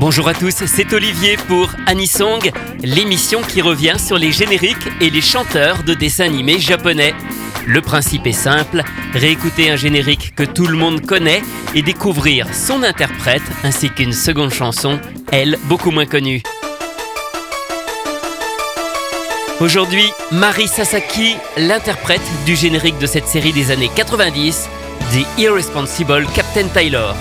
Bonjour à tous, c'est Olivier pour Anisong, l'émission qui revient sur les génériques et les chanteurs de dessins animés japonais. Le principe est simple, réécouter un générique que tout le monde connaît et découvrir son interprète ainsi qu'une seconde chanson, elle beaucoup moins connue. Aujourd'hui, Mari Sasaki, l'interprète du générique de cette série des années 90, The Irresponsible Captain Taylor.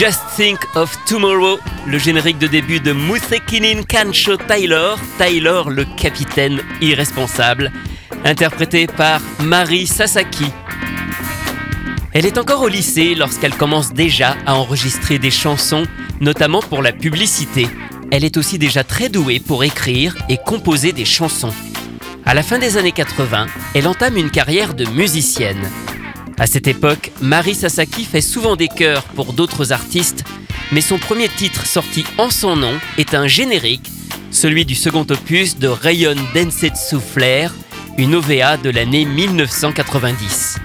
Just Think of Tomorrow, le générique de début de Musekinin Kancho Taylor, Taylor le capitaine irresponsable, interprété par Mari Sasaki. Elle est encore au lycée lorsqu'elle commence déjà à enregistrer des chansons, notamment pour la publicité. Elle est aussi déjà très douée pour écrire et composer des chansons. À la fin des années 80, elle entame une carrière de musicienne. À cette époque, Mari Sasaki fait souvent des chœurs pour d'autres artistes, mais son premier titre sorti en son nom est un générique, celui du second opus de Rayon Densetsu Flair, une OVA de l'année 1990.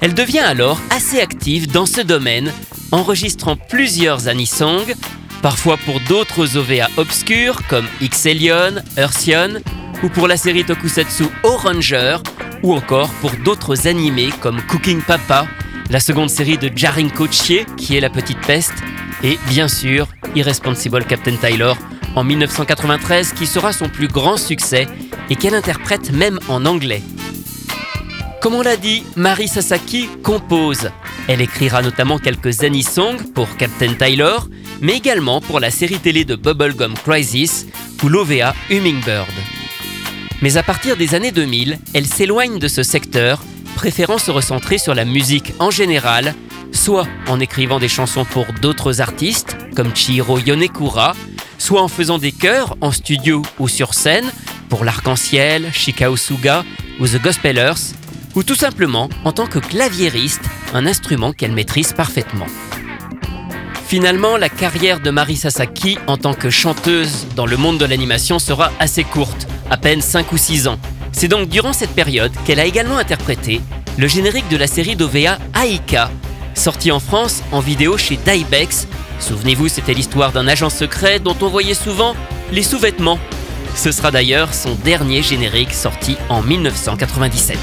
Elle devient alors assez active dans ce domaine, enregistrant plusieurs anisongs, parfois pour d'autres OVA obscurs comme Xelion, Earthion, ou pour la série Tokusatsu Oranger, ou encore pour d'autres animés comme Cooking Papa, la seconde série de Jarinko Chie, qui est la petite peste, et bien sûr Irresponsible Captain Tyler en 1993 qui sera son plus grand succès et qu'elle interprète même en anglais. Comme on l'a dit, Mari Sasaki compose. Elle écrira notamment quelques Annie-songs pour Captain Tyler, mais également pour la série télé de Bubblegum Crisis ou l'OVA Hummingbird. Mais à partir des années 2000, elle s'éloigne de ce secteur, préférant se recentrer sur la musique en général, soit en écrivant des chansons pour d'autres artistes, comme Chihiro Yonekura, soit en faisant des chœurs en studio ou sur scène, pour l'Arc-en-Ciel, Shikao Suga ou The Gospelers, ou tout simplement en tant que claviériste, un instrument qu'elle maîtrise parfaitement. Finalement, la carrière de Mari Sasaki en tant que chanteuse dans le monde de l'animation sera assez courte, à peine 5 ou 6 ans. C'est donc durant cette période qu'elle a également interprété le générique de la série d'OVA Aika, sorti en France en vidéo chez Dybex. Souvenez-vous, c'était l'histoire d'un agent secret dont on voyait souvent les sous-vêtements. Ce sera d'ailleurs son dernier générique sorti en 1997.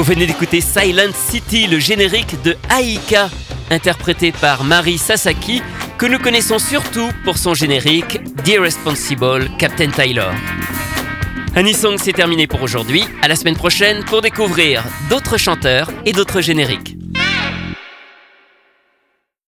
Vous venez d'écouter Silent City, le générique de Aika, interprété par Mari Sasaki, que nous connaissons surtout pour son générique Dear Responsible Captain Tyler. Anisong, c'est terminé pour aujourd'hui. À la semaine prochaine pour découvrir d'autres chanteurs et d'autres génériques.